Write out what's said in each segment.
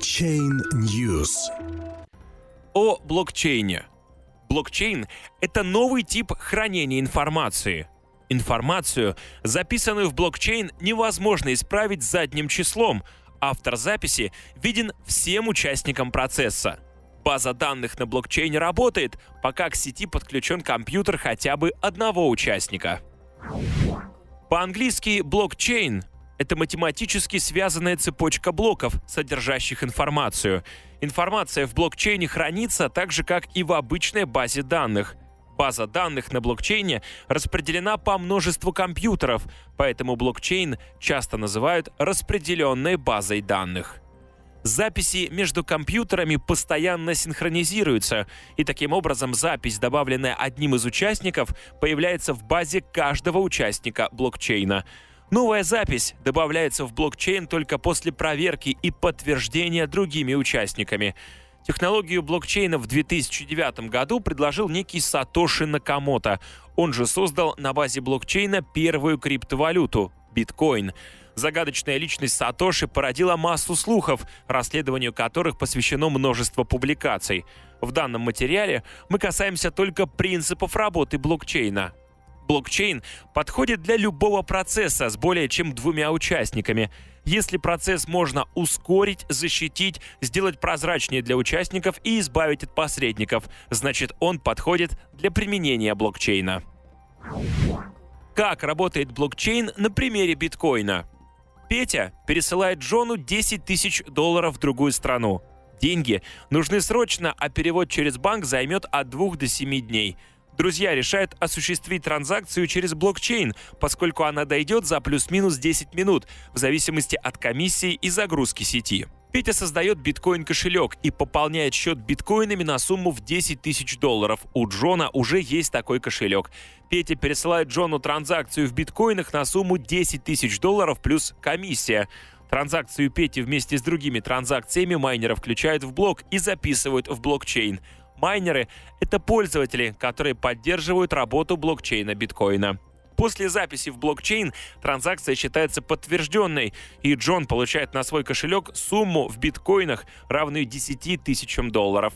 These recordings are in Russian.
Chain News. О блокчейне. Блокчейн — это новый тип хранения информации. Информацию, записанную в блокчейн, невозможно исправить задним числом. Автор записи виден всем участникам процесса. База данных на блокчейне работает, пока к сети подключен компьютер хотя бы одного участника. По-английски блокчейн — это математически связанная цепочка блоков, содержащих информацию. Информация в блокчейне хранится так же, как и в обычной базе данных. База данных на блокчейне распределена по множеству компьютеров, поэтому блокчейн часто называют распределенной базой данных. Записи между компьютерами постоянно синхронизируются, и таким образом запись, добавленная одним из участников, появляется в базе каждого участника блокчейна. Новая запись добавляется в блокчейн только после проверки и подтверждения другими участниками. Технологию блокчейна в 2009 году предложил некий Сатоши Накамото. Он же создал на базе блокчейна первую криптовалюту – биткоин. Загадочная личность Сатоши породила массу слухов, расследованию которых посвящено множество публикаций. В данном материале мы касаемся только принципов работы блокчейна. Блокчейн подходит для любого процесса с более чем двумя участниками. Если процесс можно ускорить, защитить, сделать прозрачнее для участников и избавить от посредников, значит он подходит для применения блокчейна. Как работает блокчейн на примере биткоина? Петя пересылает Джону 10 тысяч долларов в другую страну. Деньги нужны срочно, а перевод через банк займет от 2 до 7 дней. Друзья решают осуществить транзакцию через блокчейн, поскольку она дойдет за плюс-минус 10 минут, в зависимости от комиссии и загрузки сети. Петя создает биткоин-кошелек и пополняет счет биткоинами на сумму в 10 тысяч долларов. У Джона уже есть такой кошелек. Петя пересылает Джону транзакцию в биткоинах на сумму 10 тысяч долларов плюс комиссия. Транзакцию Пети вместе с другими транзакциями майнеры включают в блок и записывают в блокчейн. Майнеры — это пользователи, которые поддерживают работу блокчейна биткоина. После записи в блокчейн транзакция считается подтвержденной, и Джон получает на свой кошелек сумму в биткоинах, равную 10 тысячам долларов.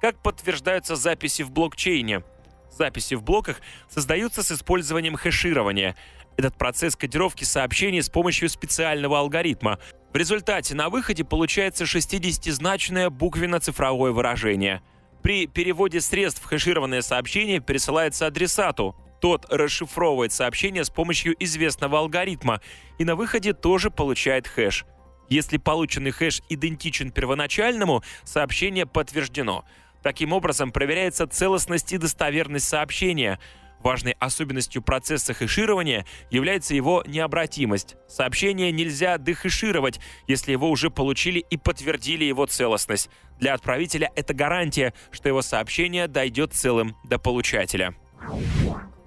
Как подтверждаются записи в блокчейне? Записи в блоках создаются с использованием хэширования. Этот процесс кодировки сообщений с помощью специального алгоритма. В результате на выходе получается 60-значное буквенно-цифровое выражение. При переводе средств хэшированное сообщение пересылается адресату. Тот расшифровывает сообщение с помощью известного алгоритма и на выходе тоже получает хэш. Если полученный хэш идентичен первоначальному, сообщение подтверждено. Таким образом, проверяется целостность и достоверность сообщения. Важной особенностью процесса хэширования является его необратимость. Сообщение нельзя дехэшировать, если его уже получили и подтвердили его целостность. Для отправителя это гарантия, что его сообщение дойдет целым до получателя.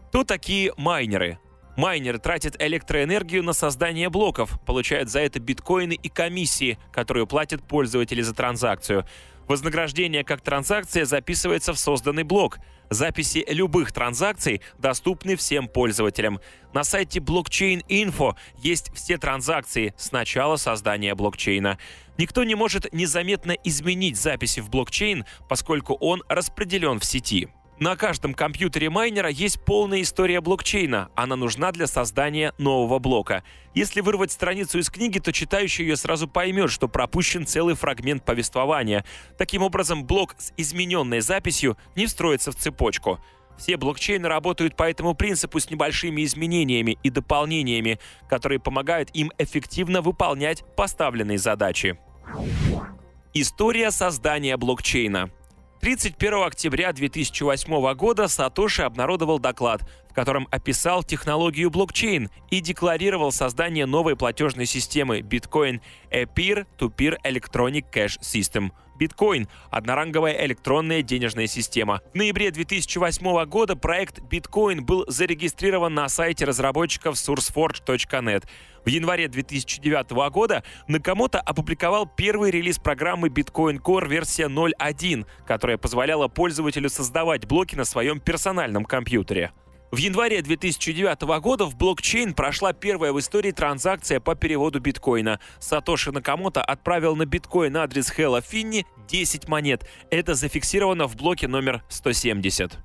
Кто такие майнеры? Майнеры тратят электроэнергию на создание блоков, получают за это биткоины и комиссии, которые платят пользователи за транзакцию. Вознаграждение как транзакция записывается в созданный блок. Записи любых транзакций доступны всем пользователям. На сайте Blockchain Info есть все транзакции с начала создания блокчейна. Никто не может незаметно изменить записи в блокчейн, поскольку он распределен в сети. На каждом компьютере майнера есть полная история блокчейна. Она нужна для создания нового блока. Если вырвать страницу из книги, то читающий ее сразу поймет, что пропущен целый фрагмент повествования. Таким образом, блок с измененной записью не встроится в цепочку. Все блокчейны работают по этому принципу с небольшими изменениями и дополнениями, которые помогают им эффективно выполнять поставленные задачи. История создания блокчейна – 31 октября 2008 года Сатоши обнародовал доклад, в котором описал технологию блокчейн и декларировал создание новой платежной системы Bitcoin a Peer-to-Peer Electronic Cash System – Биткоин – одноранговая электронная денежная система. В ноябре 2008 года проект Биткоин был зарегистрирован на сайте разработчиков sourceforge.net. В январе 2009 года Накамото опубликовал первый релиз программы Bitcoin Core версия 0.1, которая позволяла пользователю создавать блоки на своем персональном компьютере. В январе 2009 года в блокчейн прошла первая в истории транзакция по переводу биткоина. Сатоши Накамото отправил на биткоин адрес Хэлла Финни 10 монет. Это зафиксировано в блоке номер 170.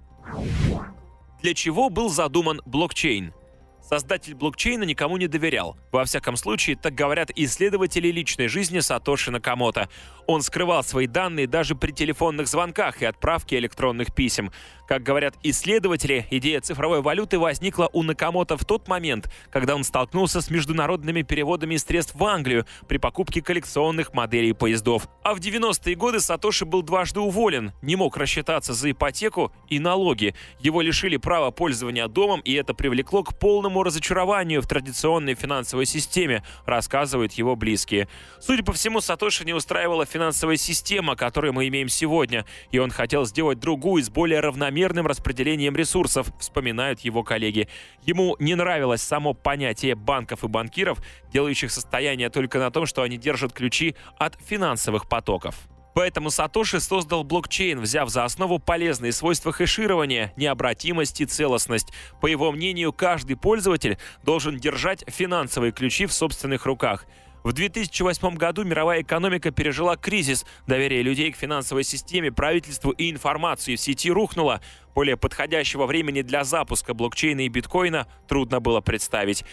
Для чего был задуман блокчейн? Создатель блокчейна никому не доверял. Во всяком случае, так говорят исследователи личной жизни Сатоши Накамото. Он скрывал свои данные даже при телефонных звонках и отправке электронных писем. Как говорят исследователи, идея цифровой валюты возникла у Накамото в тот момент, когда он столкнулся с международными переводами средств в Англию при покупке коллекционных моделей поездов. А в 90-е годы Сатоши был дважды уволен, не мог рассчитаться за ипотеку и налоги. Его лишили права пользования домом, и это привлекло к полному разочарованию в традиционной финансовой системе, рассказывают его близкие. Судя по всему, Сатоши не устраивала финансовая система, которую мы имеем сегодня, и он хотел сделать другую с более равномерной равномерным распределением ресурсов, вспоминают его коллеги. Ему не нравилось само понятие банков и банкиров, делающих состояние только на том, что они держат ключи от финансовых потоков. Поэтому Сатоши создал блокчейн, взяв за основу полезные свойства хеширования, необратимость и целостность. По его мнению, каждый пользователь должен держать финансовые ключи в собственных руках – в 2008 году мировая экономика пережила кризис. Доверие людей к финансовой системе, правительству и информации в сети рухнуло. Более подходящего времени для запуска блокчейна и биткоина трудно было представить.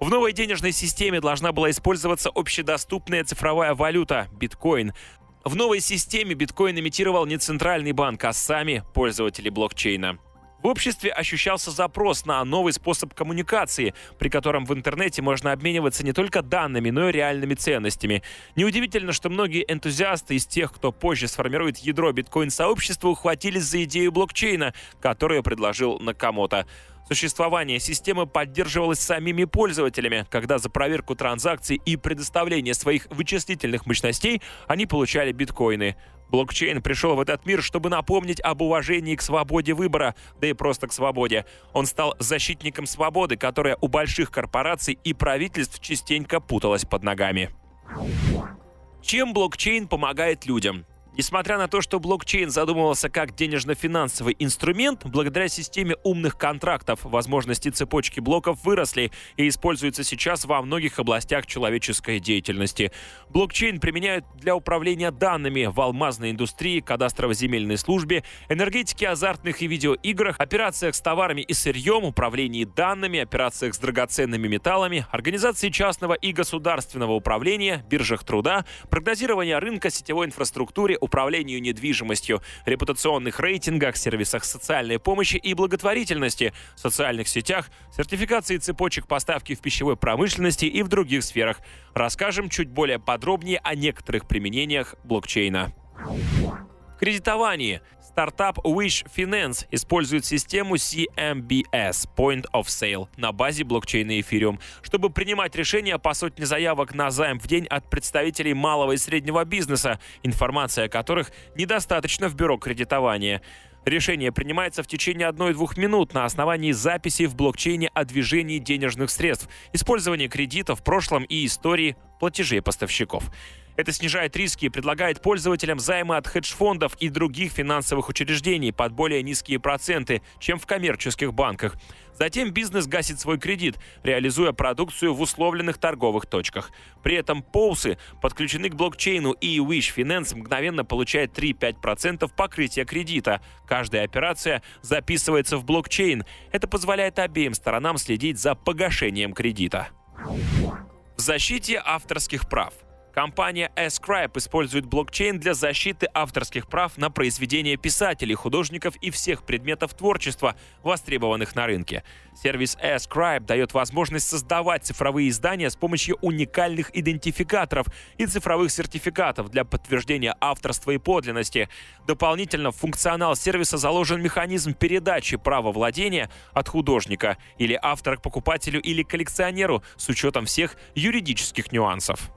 В новой денежной системе должна была использоваться общедоступная цифровая валюта – биткоин. В новой системе биткоин имитировал не центральный банк, а сами пользователи блокчейна. В обществе ощущался запрос на новый способ коммуникации, при котором в интернете можно обмениваться не только данными, но и реальными ценностями. Неудивительно, что многие энтузиасты из тех, кто позже сформирует ядро биткоин-сообщества, ухватились за идею блокчейна, которую предложил Накамото. Существование системы поддерживалось самими пользователями, когда за проверку транзакций и предоставление своих вычислительных мощностей они получали биткоины. Блокчейн пришел в этот мир, чтобы напомнить об уважении к свободе выбора, да и просто к свободе. Он стал защитником свободы, которая у больших корпораций и правительств частенько путалась под ногами. Чем блокчейн помогает людям? Несмотря на то, что блокчейн задумывался как денежно-финансовый инструмент, благодаря системе умных контрактов возможности цепочки блоков выросли и используются сейчас во многих областях человеческой деятельности. Блокчейн применяют для управления данными в алмазной индустрии, кадастрово-земельной службе, энергетике азартных и видеоиграх, операциях с товарами и сырьем, управлении данными, операциях с драгоценными металлами, организации частного и государственного управления, биржах труда, прогнозирования рынка, сетевой инфраструктуре, управлению недвижимостью, репутационных рейтингах, сервисах социальной помощи и благотворительности, социальных сетях, сертификации цепочек поставки в пищевой промышленности и в других сферах. Расскажем чуть более подробнее о некоторых применениях блокчейна. Кредитование. Стартап Wish Finance использует систему CMBS Point of Sale на базе блокчейна Ethereum, чтобы принимать решения по сотне заявок на займ в день от представителей малого и среднего бизнеса, информация о которых недостаточно в бюро кредитования. Решение принимается в течение 1-2 минут на основании записей в блокчейне о движении денежных средств, использовании кредитов в прошлом и истории платежей поставщиков. Это снижает риски и предлагает пользователям займы от хедж-фондов и других финансовых учреждений под более низкие проценты, чем в коммерческих банках. Затем бизнес гасит свой кредит, реализуя продукцию в условленных торговых точках. При этом Поусы подключены к блокчейну и Wish Finance мгновенно получает 3-5% покрытия кредита. Каждая операция записывается в блокчейн. Это позволяет обеим сторонам следить за погашением кредита. В защите авторских прав – Компания Ascribe использует блокчейн для защиты авторских прав на произведения писателей, художников и всех предметов творчества, востребованных на рынке. Сервис Ascribe дает возможность создавать цифровые издания с помощью уникальных идентификаторов и цифровых сертификатов для подтверждения авторства и подлинности. Дополнительно в функционал сервиса заложен механизм передачи права владения от художника или автора к покупателю или коллекционеру с учетом всех юридических нюансов.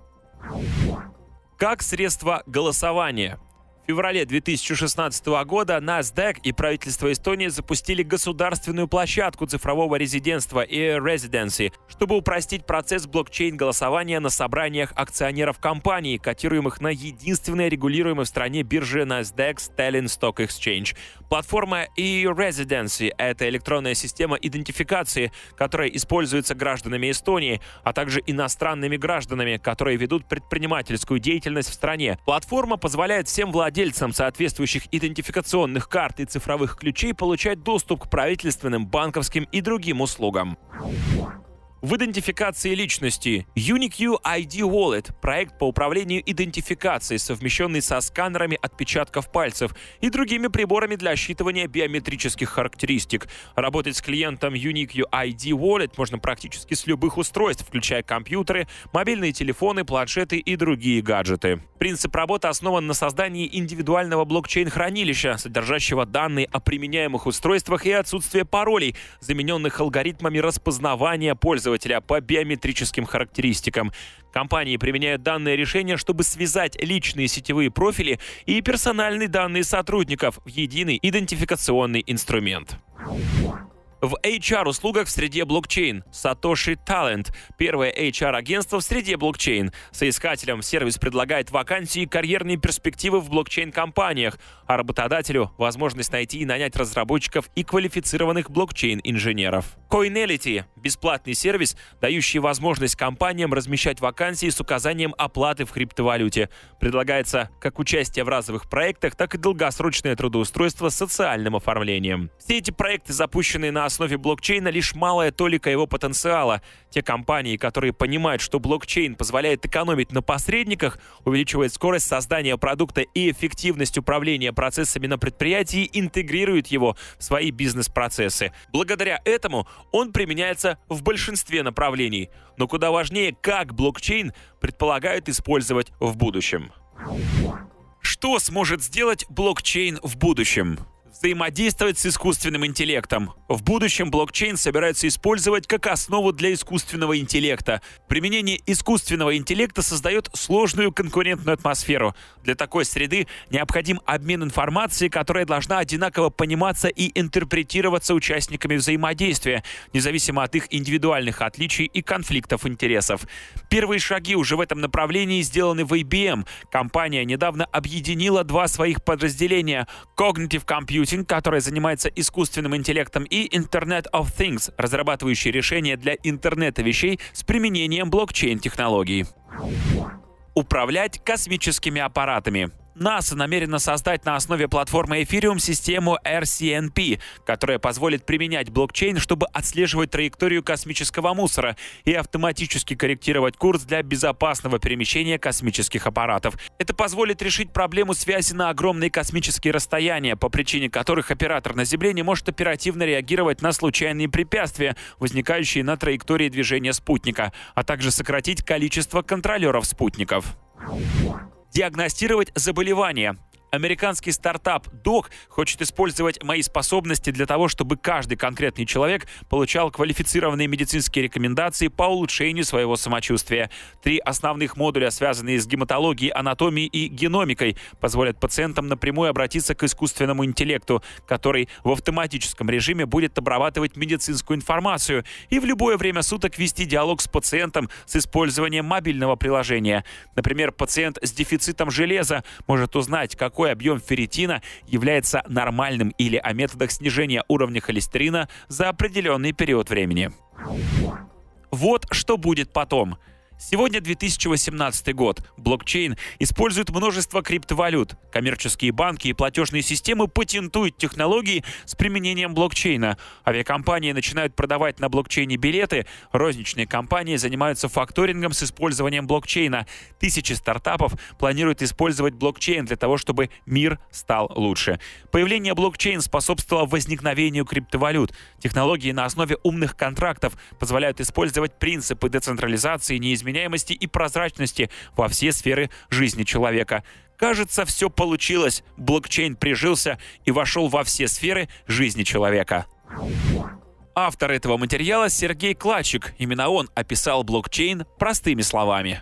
Как средство голосования. В феврале 2016 года NASDAQ и правительство Эстонии запустили государственную площадку цифрового резидентства e-Residency, чтобы упростить процесс блокчейн-голосования на собраниях акционеров компаний, котируемых на единственной регулируемой в стране бирже NASDAQ Tallinn Stock Exchange. Платформа e-Residency — это электронная система идентификации, которая используется гражданами Эстонии, а также иностранными гражданами, которые ведут предпринимательскую деятельность в стране. Платформа позволяет всем владельцам владельцам соответствующих идентификационных карт и цифровых ключей получать доступ к правительственным, банковским и другим услугам. В идентификации личности UniQ ID Wallet – проект по управлению идентификацией, совмещенный со сканерами отпечатков пальцев и другими приборами для считывания биометрических характеристик. Работать с клиентом UniQ ID Wallet можно практически с любых устройств, включая компьютеры, мобильные телефоны, планшеты и другие гаджеты. Принцип работы основан на создании индивидуального блокчейн-хранилища, содержащего данные о применяемых устройствах и отсутствие паролей, замененных алгоритмами распознавания пользователя пользователя по биометрическим характеристикам. Компании применяют данное решение, чтобы связать личные сетевые профили и персональные данные сотрудников в единый идентификационный инструмент. В HR-услугах в среде блокчейн Satoshi Talent – первое HR-агентство в среде блокчейн. Соискателям сервис предлагает вакансии и карьерные перспективы в блокчейн-компаниях, а работодателю – возможность найти и нанять разработчиков и квалифицированных блокчейн-инженеров. Coinality – бесплатный сервис, дающий возможность компаниям размещать вакансии с указанием оплаты в криптовалюте. Предлагается как участие в разовых проектах, так и долгосрочное трудоустройство с социальным оформлением. Все эти проекты, запущенные на основе блокчейна лишь малая толика его потенциала. Те компании, которые понимают, что блокчейн позволяет экономить на посредниках, увеличивает скорость создания продукта и эффективность управления процессами на предприятии, интегрируют его в свои бизнес-процессы. Благодаря этому он применяется в большинстве направлений. Но куда важнее, как блокчейн предполагают использовать в будущем. Что сможет сделать блокчейн в будущем? Взаимодействовать с искусственным интеллектом. В будущем блокчейн собирается использовать как основу для искусственного интеллекта. Применение искусственного интеллекта создает сложную конкурентную атмосферу. Для такой среды необходим обмен информацией, которая должна одинаково пониматься и интерпретироваться участниками взаимодействия, независимо от их индивидуальных отличий и конфликтов интересов. Первые шаги уже в этом направлении сделаны в IBM. Компания недавно объединила два своих подразделения – Cognitive Computing Computing, которая занимается искусственным интеллектом, и Internet of Things, разрабатывающий решения для интернета вещей с применением блокчейн-технологий. Управлять космическими аппаратами. НАСА намерена создать на основе платформы Ethereum систему RCNP, которая позволит применять блокчейн, чтобы отслеживать траекторию космического мусора и автоматически корректировать курс для безопасного перемещения космических аппаратов. Это позволит решить проблему связи на огромные космические расстояния, по причине которых оператор на Земле не может оперативно реагировать на случайные препятствия, возникающие на траектории движения спутника, а также сократить количество контролеров спутников диагностировать заболевания, Американский стартап Doc хочет использовать мои способности для того, чтобы каждый конкретный человек получал квалифицированные медицинские рекомендации по улучшению своего самочувствия. Три основных модуля, связанные с гематологией, анатомией и геномикой, позволят пациентам напрямую обратиться к искусственному интеллекту, который в автоматическом режиме будет обрабатывать медицинскую информацию и в любое время суток вести диалог с пациентом с использованием мобильного приложения. Например, пациент с дефицитом железа может узнать, как какой объем ферритина является нормальным или о методах снижения уровня холестерина за определенный период времени. Вот что будет потом – Сегодня 2018 год. Блокчейн использует множество криптовалют. Коммерческие банки и платежные системы патентуют технологии с применением блокчейна. Авиакомпании начинают продавать на блокчейне билеты. Розничные компании занимаются факторингом с использованием блокчейна. Тысячи стартапов планируют использовать блокчейн для того, чтобы мир стал лучше. Появление блокчейн способствовало возникновению криптовалют. Технологии на основе умных контрактов позволяют использовать принципы децентрализации, неизменности изменяемости и прозрачности во все сферы жизни человека. Кажется, все получилось. Блокчейн прижился и вошел во все сферы жизни человека. Автор этого материала Сергей Клачик. Именно он описал блокчейн простыми словами.